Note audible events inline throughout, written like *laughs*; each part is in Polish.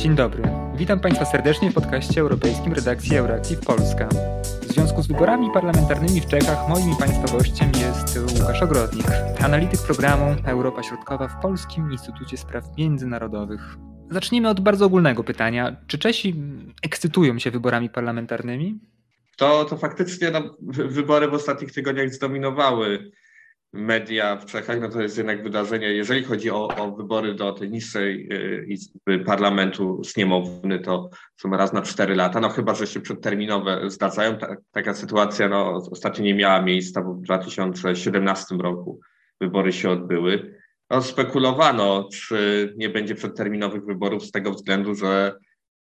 Dzień dobry. Witam Państwa serdecznie w podcaście europejskim redakcji Euractiv Polska. W związku z wyborami parlamentarnymi w Czechach moim i Państwa gościem jest Łukasz Ogrodnik, analityk programu Europa Środkowa w Polskim Instytucie Spraw Międzynarodowych. Zacznijmy od bardzo ogólnego pytania. Czy Czesi ekscytują się wyborami parlamentarnymi? To, to faktycznie no, wybory w ostatnich tygodniach zdominowały media w Czechach, no to jest jednak wydarzenie, jeżeli chodzi o, o wybory do tej niższej y, izby parlamentu sniemowny, to są raz na cztery lata, no chyba, że się przedterminowe zdarzają. Ta, taka sytuacja no, ostatnio nie miała miejsca, bo w 2017 roku wybory się odbyły. No, spekulowano, czy nie będzie przedterminowych wyborów z tego względu, że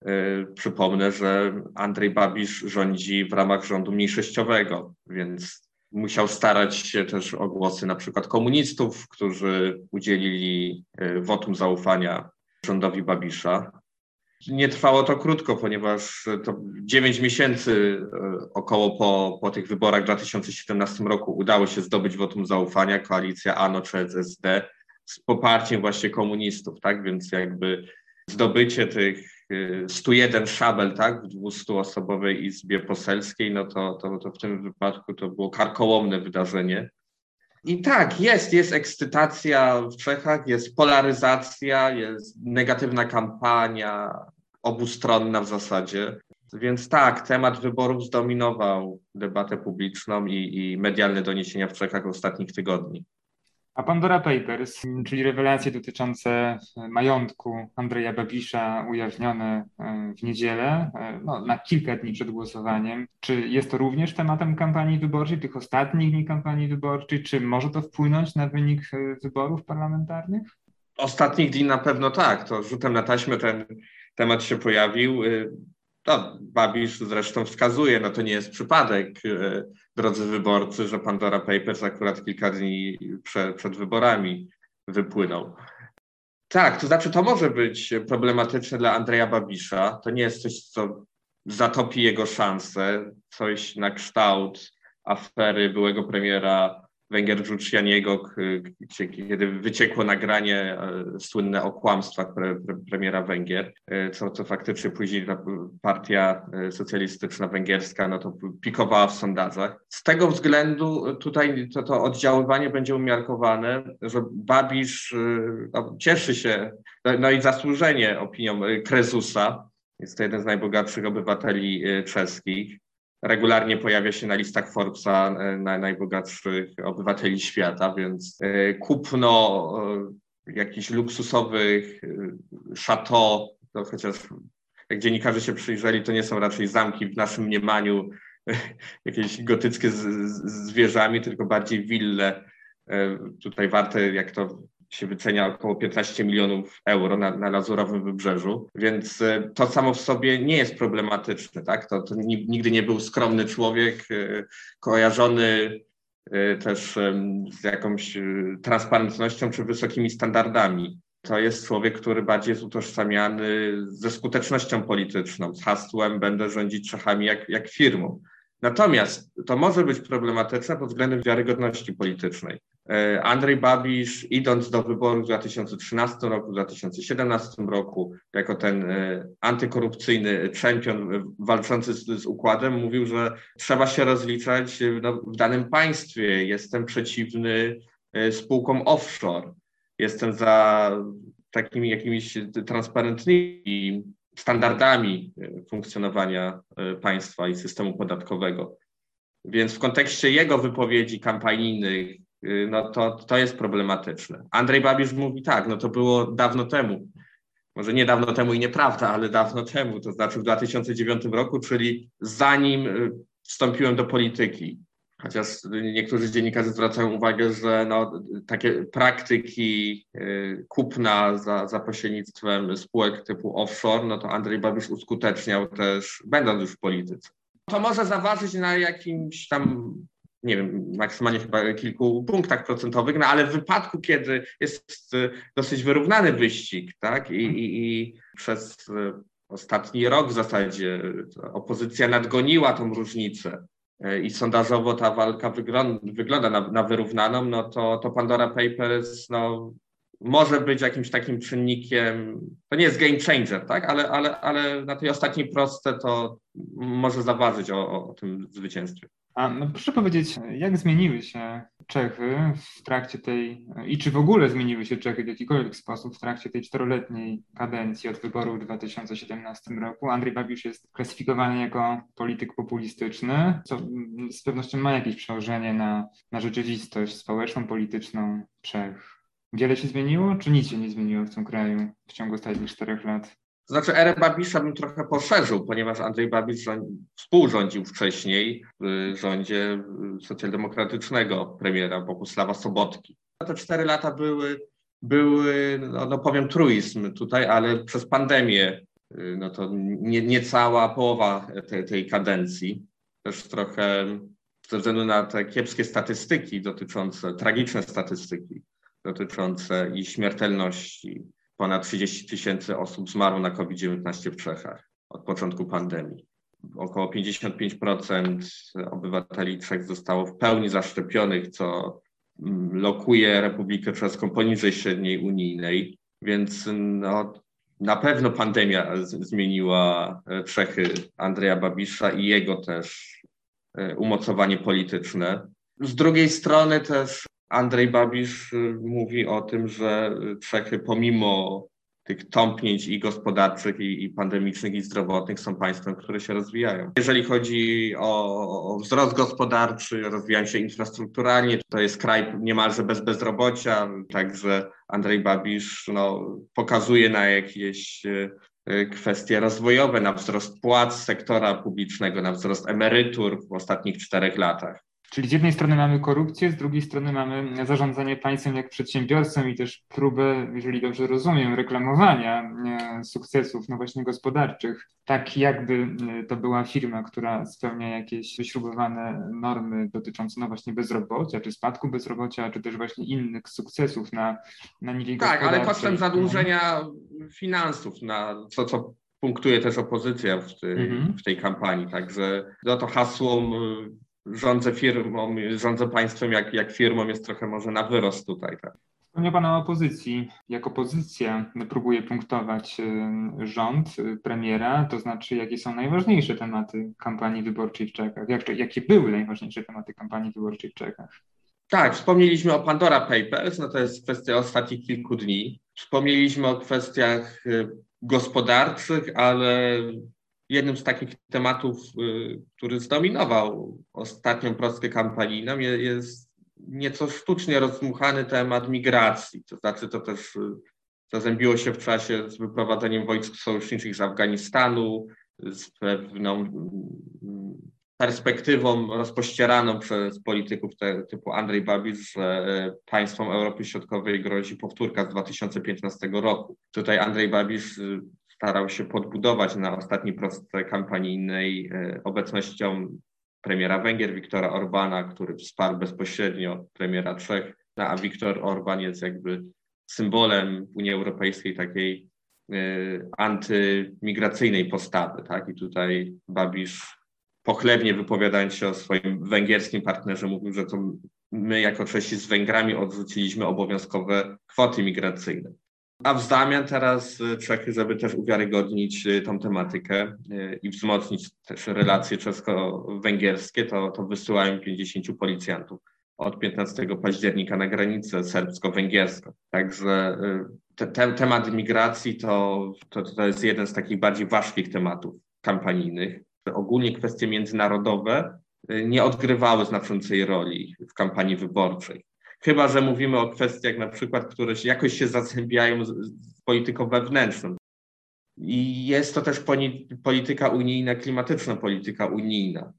yy, przypomnę, że Andrzej Babisz rządzi w ramach rządu mniejszościowego, więc musiał starać się też o głosy na przykład komunistów, którzy udzielili e, wotum zaufania rządowi Babisza. Nie trwało to krótko, ponieważ to 9 miesięcy e, około po, po tych wyborach w 2017 roku udało się zdobyć wotum zaufania koalicja ANO czy SSD z poparciem właśnie komunistów, tak? Więc jakby zdobycie tych 101 szabel, tak, w 200-osobowej izbie poselskiej, no to, to, to w tym wypadku to było karkołomne wydarzenie. I tak, jest, jest ekscytacja w Czechach, jest polaryzacja, jest negatywna kampania, obustronna w zasadzie. Więc tak, temat wyborów zdominował debatę publiczną i, i medialne doniesienia w Czechach ostatnich tygodni. A Pandora Papers, czyli rewelacje dotyczące majątku Andrzeja Babisza ujawnione e, w niedzielę, e, no, na kilka dni przed głosowaniem. Czy jest to również tematem kampanii wyborczej, tych ostatnich dni kampanii wyborczej? Czy może to wpłynąć na wynik e, wyborów parlamentarnych? Ostatnich dni na pewno tak. To rzutem na taśmę ten temat się pojawił. No, Babisz zresztą wskazuje, no to nie jest przypadek, e, drodzy wyborcy, że Pandora Papers akurat kilka dni przed, przed wyborami wypłynął. Tak, to znaczy to może być problematyczne dla Andrzeja Babisza. To nie jest coś, co zatopi jego szanse, coś na kształt afery byłego premiera Węgier Giuccianiego, kiedy wyciekło nagranie e, słynne o kłamstwach pre, pre, premiera Węgier, e, co, co faktycznie później partia e, socjalistyczna węgierska no to pikowała w sondażach. Z tego względu tutaj to, to oddziaływanie będzie umiarkowane, że Babisz no, cieszy się, no, no i zasłużenie opinią Krezusa, jest to jeden z najbogatszych obywateli czeskich regularnie pojawia się na listach Forbesa e, na najbogatszych obywateli świata, więc e, kupno e, jakichś luksusowych chateau, to chociaż jak dziennikarze się przyjrzeli, to nie są raczej zamki w naszym mniemaniu *laughs* jakieś gotyckie z, z zwierzami, tylko bardziej wille, tutaj warte, jak to się wycenia około 15 milionów euro na, na Lazurowym Wybrzeżu, więc e, to samo w sobie nie jest problematyczne. Tak? To, to nigdy nie był skromny człowiek, e, kojarzony e, też z jakąś transparentnością czy wysokimi standardami. To jest człowiek, który bardziej jest utożsamiany ze skutecznością polityczną, z hasłem będę rządzić Czechami jak, jak firmą. Natomiast to może być problematyczne pod względem wiarygodności politycznej. E, Andrzej Babisz, idąc do wyborów w 2013 roku, w 2017 roku, jako ten e, antykorupcyjny czempion e, walczący z, z układem, mówił, że trzeba się rozliczać no, w danym państwie. Jestem przeciwny spółkom offshore. Jestem za takimi jakimiś transparentnymi standardami funkcjonowania państwa i systemu podatkowego. Więc w kontekście jego wypowiedzi kampanijnych, Y, no to, to jest problematyczne. Andrzej Babisz mówi tak, no to było dawno temu. Może nie dawno temu i nieprawda, ale dawno temu, to znaczy w 2009 roku, czyli zanim wstąpiłem do polityki. Chociaż niektórzy dziennikarze zwracają uwagę, że no, takie praktyki y, kupna za, za pośrednictwem spółek typu offshore, no to Andrzej Babisz uskuteczniał też, będąc już w polityce. To może zaważyć na jakimś tam nie wiem, maksymalnie chyba kilku punktach procentowych, no ale w wypadku, kiedy jest dosyć wyrównany wyścig, tak, i, i, i przez ostatni rok w zasadzie opozycja nadgoniła tą różnicę i sondażowo ta walka wygląda, wygląda na, na, wyrównaną, no to, to Pandora Papers no, może być jakimś takim czynnikiem, to nie jest game changer, tak? ale, ale, ale na tej ostatniej prostce to może zaważyć o, o tym zwycięstwie. A no proszę powiedzieć, jak zmieniły się Czechy w trakcie tej, i czy w ogóle zmieniły się Czechy w jakikolwiek sposób w trakcie tej czteroletniej kadencji od wyborów w 2017 roku? Andrzej Babisz jest klasyfikowany jako polityk populistyczny, co z pewnością ma jakieś przełożenie na, na rzeczywistość społeczną, polityczną Czech. Wiele się zmieniło, czy nic się nie zmieniło w tym kraju w ciągu ostatnich czterech lat? To znaczy erę Babisza bym trochę poszerzył, ponieważ Andrzej Babisz współrządził wcześniej w rządzie socjaldemokratycznego premiera Bogusława Sobotki. Te cztery lata były, były no, no powiem truizm tutaj, ale przez pandemię no to nie, niecała połowa tej, tej kadencji. Też trochę ze względu na te kiepskie statystyki dotyczące, tragiczne statystyki dotyczące i śmiertelności ponad 30 tysięcy osób zmarło na COVID-19 w Czechach od początku pandemii. Około 55% obywateli Czech zostało w pełni zaszczepionych, co mm, lokuje Republikę Czeską poniżej średniej unijnej, więc no, na pewno pandemia zmieniła e, Czechy Andrzeja Babisza i jego też e, umocowanie polityczne. Z drugiej strony też Andrzej Babisz y, mówi o tym, że Czechy pomimo tych tąpnięć i gospodarczych, i, i, pandemicznych, i zdrowotnych są państwem, które się rozwijają. Jeżeli chodzi o, o wzrost gospodarczy, rozwijają się infrastrukturalnie, to jest kraj niemalże bez bezrobocia, także Andrzej Babisz no, pokazuje na jakieś y, y, kwestie rozwojowe, na wzrost płac sektora publicznego, na wzrost emerytur w ostatnich czterech latach. Czyli z jednej strony mamy korupcję, z drugiej strony mamy zarządzanie państwem jak przedsiębiorcą i też próbę, jeżeli dobrze rozumiem, reklamowania e, sukcesów no właśnie gospodarczych, tak jakby e, to była firma, która spełnia jakieś wyśrubowane normy dotyczące no właśnie bezrobocia, czy spadku bezrobocia, czy też właśnie innych sukcesów na, na niwie Tak, ale kosztem zadłużenia finansów, na co, co punktuje też opozycja w, ty, mhm. w tej kampanii. Także no to hasło rządzę firmą, rządzę państwem jak, jak firmą jest trochę może na wyrost tutaj. Tak. Wspomniał Pan o opozycji. Jak opozycja próbuje punktować rząd y, premiera, to znaczy jakie są najważniejsze tematy kampanii wyborczej w Czechach? Jak, jakie były najważniejsze tematy kampanii wyborczej w Czechach? Tak, wspomnieliśmy o Pandora Papers, no to jest kwestia ostatnich kilku dni. Wspomnieliśmy o kwestiach y, gospodarczych, ale jednym z takich tematów, y, który zdominował ostatnią prostkę kampanijną, jest nieco sztucznie rozdmuchany temat migracji. To znaczy, to też y, zazębiło się w czasie z wyprowadzeniem wojsk sojuszniczych z Afganistanu, z pewną mm, perspektywą rozpościeraną przez polityków te, typu Andrzej Babisz, że y, państwom Europy Środkowej grozi powtórka z 2015 roku. Tutaj Andrzej Babisz starał się podbudować na ostatniej prostej kampanijnej e, obecnością premiera Węgier, Viktora Orbana, który wsparł bezpośrednio premiera Czech, no, a Viktor Orban jest jakby symbolem Unii Europejskiej takiej y, antymigracyjnej postawy. Tak? I tutaj Babisz pochlebnie wypowiadając się o swoim węgierskim partnerze mówił, że to my jako Czesi z Węgrami odrzuciliśmy obowiązkowe kwoty migracyjne. A w zamian teraz y, Czechy, żeby też uwiarygodnić y, tą tematykę y, i wzmocnić też relacje czesko-węgierskie, to, to wysyłają 50 policjantów od 15 października na granicę serbsko-węgierską. Także te, te, temat migracji to, to, to jest jeden z takich bardziej ważkich tematów kampanijnych. Ogólnie kwestie międzynarodowe nie odgrywały znaczącej roli w kampanii wyborczej. Chyba, że mówimy o kwestiach na przykład, które jakoś się zazębiają z, z polityką wewnętrzną. I jest to też polityka unijna, klimatyczna polityka unijna.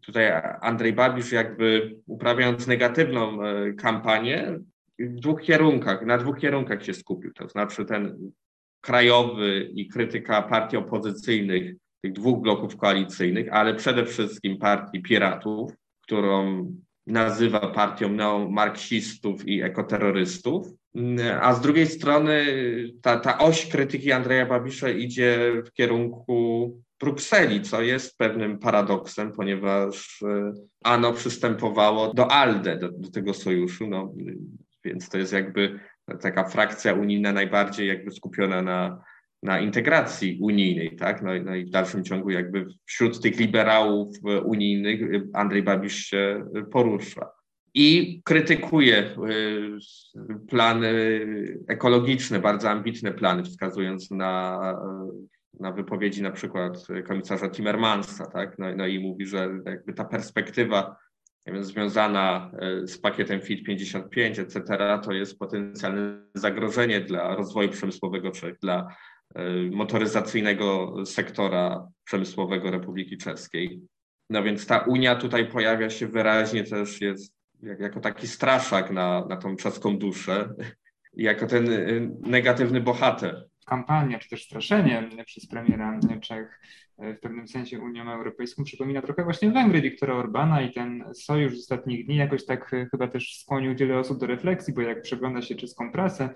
Tutaj Andrzej Babisz jakby uprawiając negatywną e, kampanię w dwóch kierunkach, na dwóch kierunkach się skupił. To znaczy ten krajowy i krytyka partii opozycyjnych, tych dwóch bloków koalicyjnych, ale przede wszystkim partii piratów, którą nazywa partią neomarksistów i ekoterrorystów, a z drugiej strony ta, ta oś krytyki Andrzeja Babisza idzie w kierunku Brukseli, co jest pewnym paradoksem, ponieważ e, ANO przystępowało do ALDE, do, do tego sojuszu, no, więc to jest jakby taka frakcja unijna najbardziej jakby skupiona na, na integracji unijnej, tak? No, no i w dalszym ciągu jakby wśród tych liberałów unijnych Andrzej Babisz się porusza. I krytykuje plany ekologiczne, bardzo ambitne plany, wskazując na na wypowiedzi na przykład komisarza Timmermansa, tak? No, no i mówi, że jakby ta perspektywa związana e, z pakietem FIT 55, etc., to jest potencjalne zagrożenie dla rozwoju przemysłowego czy dla e, motoryzacyjnego sektora przemysłowego Republiki Czeskiej. No więc ta Unia tutaj pojawia się wyraźnie też jest jak, jako taki straszak na, na tą czeską duszę, jako ten e, negatywny bohater kampania, czy też straszenie przez premiera Czech w pewnym sensie Unią Europejską przypomina trochę właśnie Węgry Viktora Orbana i ten sojusz z ostatnich dni jakoś tak chyba też skłonił wiele osób do refleksji, bo jak przegląda się czeską prasę,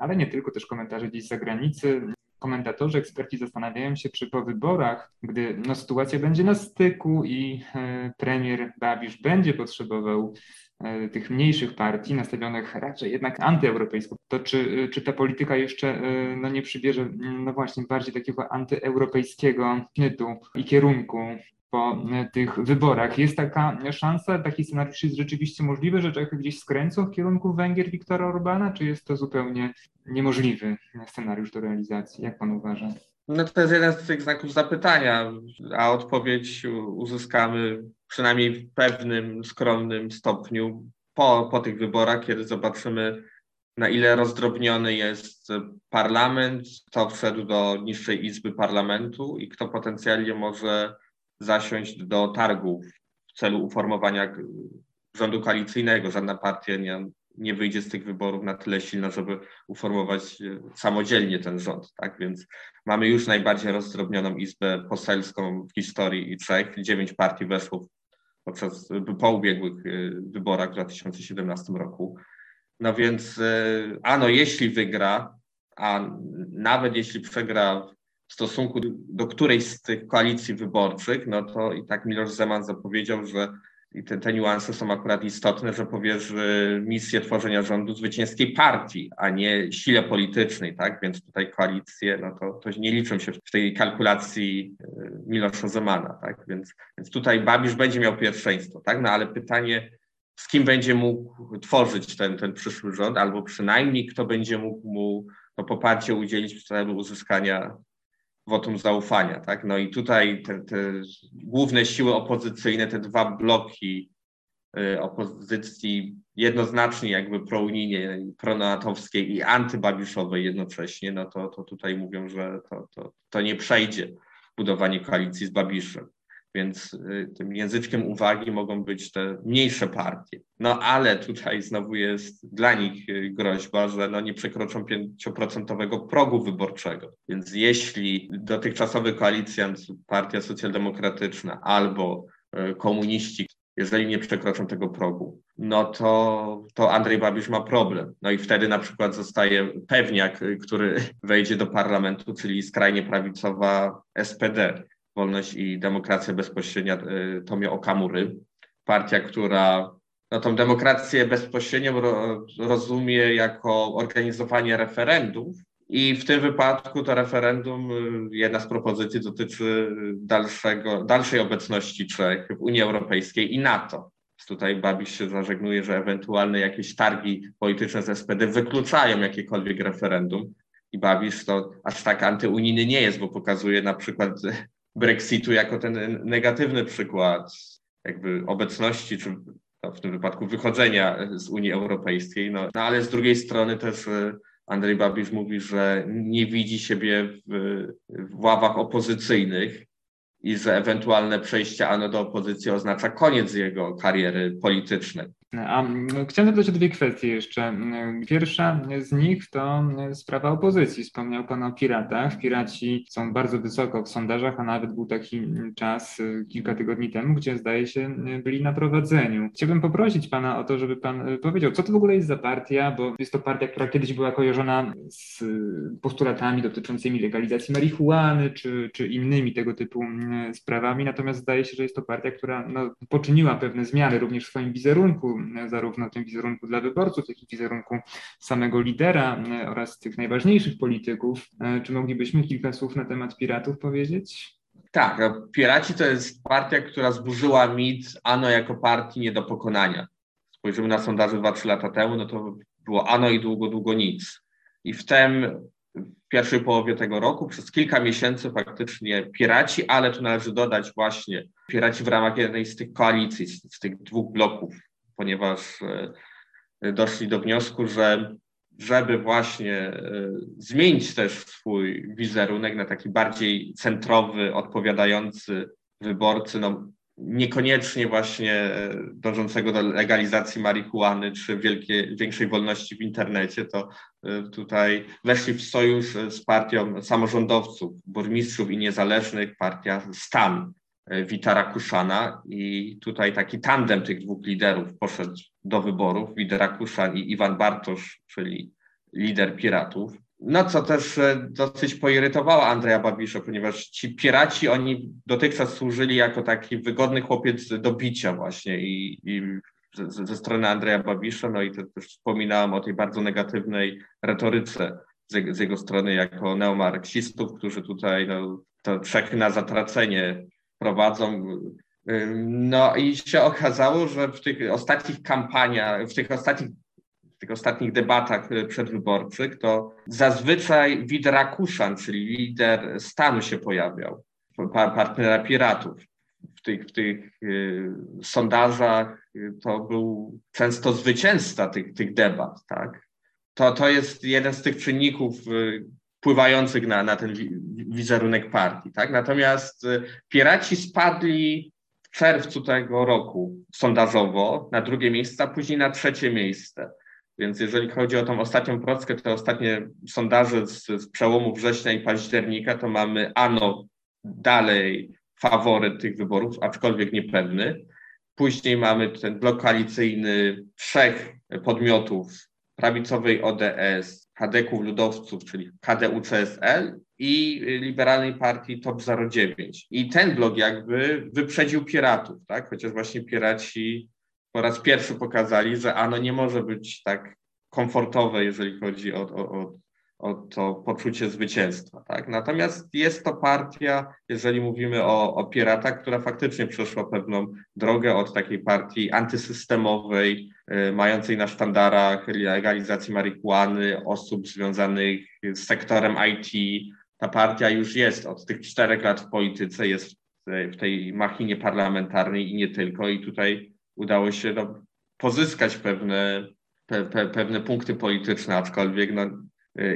ale nie tylko, też komentarze gdzieś z zagranicy, komentatorzy, eksperci zastanawiają się, czy po wyborach, gdy no, sytuacja będzie na styku i e, premier Babisz będzie potrzebował E, tych mniejszych partii, nastawionych raczej jednak antyeuropejsko, to czy, czy ta polityka jeszcze e, no, nie przybierze no właśnie bardziej takiego antyeuropejskiego sznytu i kierunku po e, tych wyborach. Jest taka szansa, taki scenariusz jest rzeczywiście możliwy, że Czechy gdzieś skręcą w kierunku Węgier Viktora Orbana, czy jest to zupełnie niemożliwy scenariusz do realizacji? Jak pan uważa? No to jest jeden z tych znaków zapytania, a odpowiedź uzyskamy przynajmniej w pewnym skromnym stopniu po, po tych wyborach, kiedy zobaczymy, na ile rozdrobniony jest parlament, kto wszedł do niższej izby parlamentu i kto potencjalnie może zasiąść do targów w celu uformowania rządu koalicyjnego. Żadna partia nie, nie wyjdzie z tych wyborów na tyle silna, żeby uformować e, samodzielnie ten rząd. Tak więc mamy już najbardziej rozdrobnioną izbę poselską w historii i Czech. Dziewięć partii weszło podczas po ubiegłych e, wyborach w 2017 roku. No więc, e, ano, jeśli wygra, a nawet jeśli przegra w stosunku do którejś z tych koalicji wyborczych, no to i tak Miloš Zeman zapowiedział, że i te, te niuanse są akurat istotne, że powierzy misję tworzenia rządu zwycięskiej partii, a nie sile politycznej, tak? Więc tutaj koalicje, no to, to nie liczą się w tej kalkulacji e, Milosza Zemana, tak? Więc, więc tutaj Babisz będzie miał pierwszeństwo, tak? No ale pytanie, z kim będzie mógł tworzyć ten, ten przyszły rząd, albo przynajmniej kto będzie mógł mu to poparcie udzielić w celu uzyskania wotum zaufania. Tak? No i tutaj te, te główne siły opozycyjne, te dwa bloki y, opozycji jednoznacznie jakby prounijnej, pronatowskiej i antybabiszowej jednocześnie, no to, to tutaj mówią, że to, to, to nie przejdzie budowanie koalicji z Babiszem. Więc y, tym języczkiem uwagi mogą być te mniejsze partie. No ale tutaj znowu jest dla nich y, groźba, że no nie przekroczą 5% progu wyborczego. Więc jeśli dotychczasowy koalicjant, Partia Socjaldemokratyczna albo y, komuniści, jeżeli nie przekroczą tego progu, no to, to Andrzej Babisz ma problem. No i wtedy na przykład zostaje pewniak, który *laughs* wejdzie do parlamentu, czyli skrajnie prawicowa SPD. Wolność i Demokracja Bezpośrednia y, Tomio Okamury. Partia, która no, tą demokrację bezpośrednią rozumie jako organizowanie referendów. I w tym wypadku to referendum, y, jedna z propozycji dotyczy dalszego, dalszej obecności Czech w Unii Europejskiej i NATO. Tutaj Babisz się zażegnuje, że ewentualne jakieś targi polityczne z SPD wykluczają jakiekolwiek referendum. I Babisz to aż tak antyunijny nie jest, bo pokazuje na przykład Brexitu jako ten negatywny przykład jakby obecności, czy w tym wypadku wychodzenia z Unii Europejskiej. No, no ale z drugiej strony też e, Andrzej Babisz mówi, że nie widzi siebie w, w ławach opozycyjnych i że ewentualne przejście ANO do opozycji oznacza koniec jego kariery politycznej. A chciałem zapytać o dwie kwestie jeszcze. Pierwsza z nich to sprawa opozycji. Wspomniał Pan o piratach. Piraci są bardzo wysoko w sondażach, a nawet był taki czas y, kilka tygodni temu, gdzie zdaje się byli na prowadzeniu. Chciałbym poprosić Pana o to, żeby Pan y, powiedział, co to w ogóle jest za partia, bo jest to partia, która kiedyś była kojarzona z postulatami dotyczącymi legalizacji marihuany czy, czy innymi tego typu sprawami, natomiast zdaje się, że jest to partia, która no, poczyniła pewne zmiany również w swoim wizerunku zarówno tym wizerunku dla wyborców, jak i wizerunku samego lidera oraz tych najważniejszych polityków. Czy moglibyśmy kilka słów na temat piratów powiedzieć? Tak, no, Piraci to jest partia, która zburzyła mit ANO jako partii nie do pokonania. Spojrzymy na sondaże 2-3 lata temu, no to było ANO i długo, długo nic. I wtem w pierwszej połowie tego roku przez kilka miesięcy faktycznie Piraci, ale tu należy dodać właśnie Piraci w ramach jednej z tych koalicji, z, z tych dwóch bloków, ponieważ e, doszli do wniosku, że żeby właśnie e, zmienić też swój wizerunek na taki bardziej centrowy, odpowiadający wyborcy, no niekoniecznie właśnie e, dążącego do legalizacji marihuany czy wielkie, większej wolności w internecie, to tutaj weszli w sojusz z partią samorządowców, burmistrzów i niezależnych, partia STAN Witara Kuszana i tutaj taki tandem tych dwóch liderów poszedł do wyborów, Widera Kuszan i Iwan Bartosz, czyli lider piratów. No co też e, dosyć poirytowało Andrzeja Babisza, ponieważ ci piraci, oni dotychczas służyli jako taki wygodny chłopiec do bicia właśnie i, i ze, ze, strony Andrzeja Babisza, no i też wspominałem o tej bardzo negatywnej retoryce z, z jego strony jako neomarksistów, którzy tutaj no, to Czechy na zatracenie prowadzą. No i się okazało, że w tych ostatnich kampaniach, w tych ostatnich w tych ostatnich debatach przedwyborczych, to zazwyczaj Widra Kuszan, czyli lider stanu się pojawiał, partnera piratów. W tych, w tych y, sondażach to był często zwycięzca tych, tych debat, tak? To, to jest jeden z tych czynników y, wpływających na, na ten wizerunek partii. Tak? Natomiast y, Piraci spadli w czerwcu tego roku sondażowo na drugie miejsce, a później na trzecie miejsce. Więc jeżeli chodzi o tą ostatnią prockę, te ostatnie sondaże z, z przełomu września i października, to mamy ANO dalej faworyt tych wyborów, aczkolwiek niepewny. Później mamy ten blok koalicyjny trzech podmiotów prawicowej ODS, kadeków ludowców, czyli KDU-CSL i liberalnej partii TOP 09. I ten blok jakby wyprzedził piratów, tak? Chociaż właśnie piraci po raz pierwszy pokazali, że ano nie może być tak komfortowe, jeżeli chodzi o, o, o, o to poczucie zwycięstwa. Tak? Natomiast jest to partia, jeżeli mówimy o, o piratach, która faktycznie przeszła pewną drogę od takiej partii antysystemowej, y, mającej na sztandarach legalizacji marihuany, osób związanych z sektorem IT. Ta partia już jest od tych czterech lat w polityce, jest w tej machinie parlamentarnej i nie tylko. I tutaj udało się no, pozyskać pewne, pe, pe, pewne punkty polityczne, aczkolwiek no,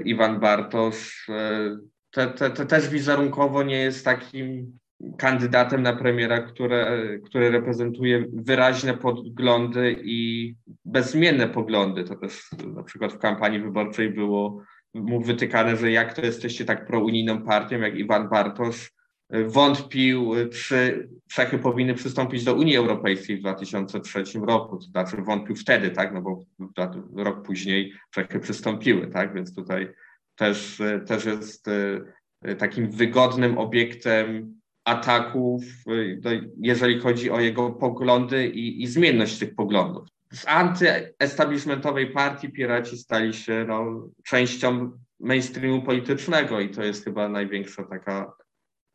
Iwan Bartosz y, te, te, te też wizerunkowo nie jest takim kandydatem na premiera, które, który reprezentuje wyraźne poglądy i bezmienne poglądy. To też na przykład w kampanii wyborczej było mu wytykane, że jak to jesteście tak prounijną partią jak Iwan Bartosz, wątpił, czy Czechy powinny przystąpić do Unii Europejskiej w 2003 roku. To znaczy wątpił wtedy, tak, no bo rok później Czechy przystąpiły, tak, więc tutaj też, też jest e, takim wygodnym obiektem ataków, e, jeżeli chodzi o jego poglądy i, i zmienność tych poglądów. Z antyestablishmentowej partii piraci stali się no, częścią mainstreamu politycznego i to jest chyba największa taka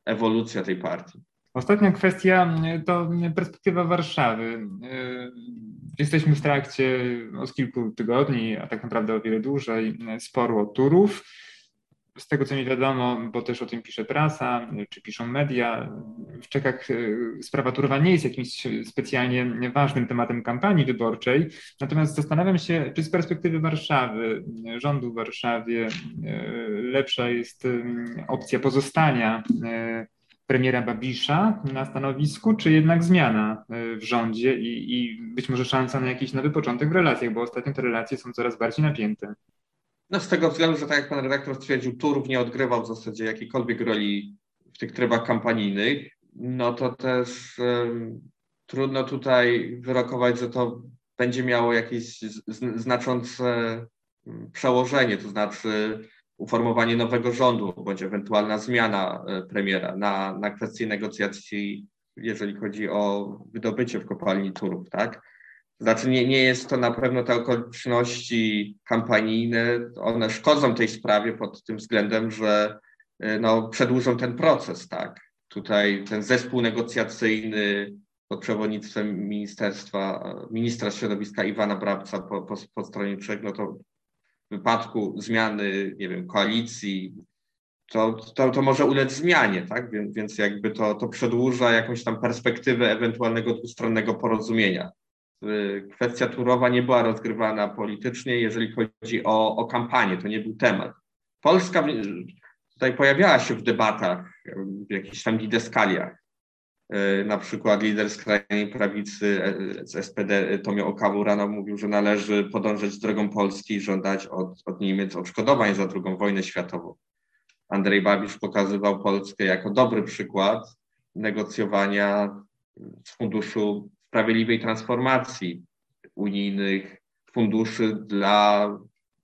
ewolucja tej partii. Ostatnia kwestia to perspektywa Warszawy. Jesteśmy w trakcie od kilku tygodni, a tak naprawdę o wiele dłużej, sporu o Turów. Z tego co mi wiadomo, bo też o tym pisze prasa, czy piszą media, w Czechach sprawa Turowa nie jest jakimś specjalnie ważnym tematem kampanii wyborczej. Natomiast zastanawiam się, czy z perspektywy Warszawy, rządu w Warszawie, lepsza jest opcja pozostania premiera Babisza na stanowisku, czy jednak zmiana e, w rządzie i, i być może szansa na jakiś nowy początek w relacjach, bo ostatnio te relacje są coraz bardziej napięte. No z tego względu, że tak jak pan redaktor stwierdził, Turów nie odgrywał w zasadzie jakiejkolwiek roli w tych trybach kampanijnych, no to też trudno tutaj wyrokować, że to będzie miało jakieś znaczące przełożenie, to znaczy uformowanie nowego rządu bądź ewentualna zmiana e, premiera na, na kwestię negocjacji, jeżeli chodzi o wydobycie w kopalni Turów, tak? Znaczy nie, nie jest to na pewno te okoliczności kampanijne, one szkodzą tej sprawie pod tym względem, że y, no, przedłużą ten proces, tak. Tutaj ten zespół negocjacyjny pod przewodnictwem ministerstwa, ministra środowiska Iwana Brabca po, po, po stronie Czech, no to w wypadku zmiany, nie wiem, koalicji, to, to, to może ulec zmianie, tak? Więc, więc jakby to, to przedłuża jakąś tam perspektywę ewentualnego dwustronnego porozumienia. Y, kwestia Turowa nie była rozgrywana politycznie, jeżeli chodzi o, o kampanię, to nie był temat. Polska tutaj pojawiała się w debatach, w jakichś tam dideskaliach. Y, na przykład lider skrajnej prawicy e, z SPD Tomio Okawu rano mówił, że należy podążać drogą Polski i żądać od, od Niemiec odszkodowań za II wojnę światową. Andrzej Babisz pokazywał Polskę jako dobry przykład negocjowania z Funduszu Sprawiedliwej Transformacji unijnych funduszy dla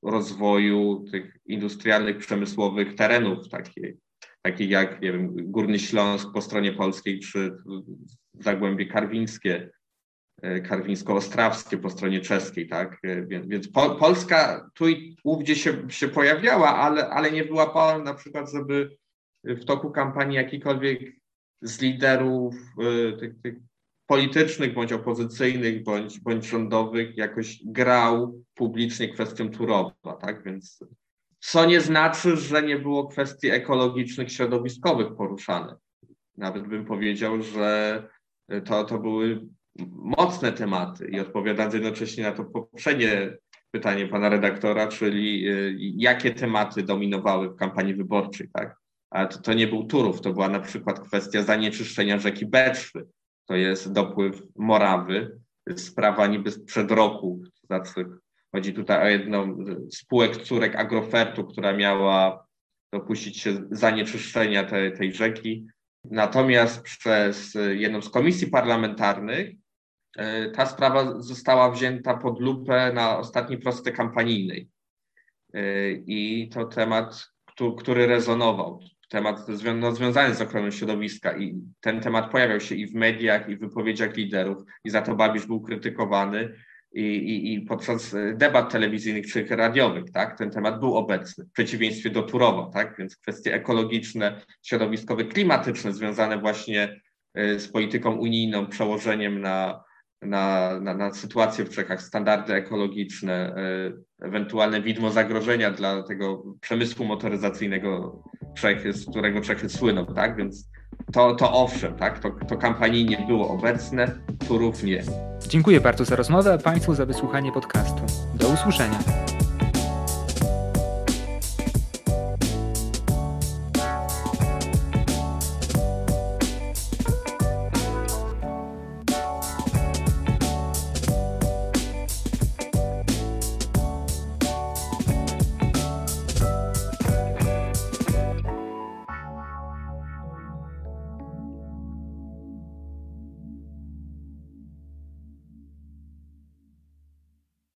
rozwoju tych industrialnych, przemysłowych terenów, takich, takich jak nie wiem, Górny Śląsk po stronie polskiej, czy Zagłębie Karwińskie, e, Karwińsko-Ostrawskie po stronie czeskiej, tak? E, więc, więc po, Polska tu i ówdzie się, się pojawiała, ale, ale nie wyłapała na przykład, żeby w toku kampanii jakikolwiek z liderów e, tych, tych politycznych, bądź opozycyjnych, bądź, bądź rządowych jakoś grał publicznie kwestią Turowa, tak? Więc co nie znaczy, że nie było kwestii ekologicznych, środowiskowych poruszanych. Nawet bym powiedział, że to, to były mocne tematy i odpowiadając jednocześnie na to poprzednie pytanie pana redaktora, czyli y, jakie tematy dominowały w kampanii wyborczej, tak? A to, to nie był Turów, to była na przykład kwestia zanieczyszczenia rzeki Beczwy, to jest dopływ Morawy, sprawa niby sprzed roku, znaczy chodzi tutaj o jedną z spółek córek Agrofertu, która miała dopuścić się zanieczyszczenia tej, tej rzeki. Natomiast przez jedną z komisji parlamentarnych e, ta sprawa została wzięta pod lupę na ostatniej prostej kampanijnej. E, I to temat, który rezonował temat no, związany z ochroną środowiska i ten temat pojawiał się i w mediach, i w wypowiedziach liderów i za to Babisz był krytykowany i, i, i podczas debat telewizyjnych czy radiowych, tak, ten temat był obecny, w przeciwieństwie do Turowa, tak, więc kwestie ekologiczne, środowiskowe, klimatyczne związane właśnie y, z polityką unijną, przełożeniem na, na, na, na sytuację w Czechach, standardy ekologiczne, y, ewentualne widmo zagrożenia dla tego przemysłu motoryzacyjnego Czechy, z którego Czechy słyną, tak? Więc to, to owszem, tak? To, to kampanijnie było obecne, Turów nie. Dziękuję bardzo za rozmowę, a Państwu za wysłuchanie podcastu. Do usłyszenia.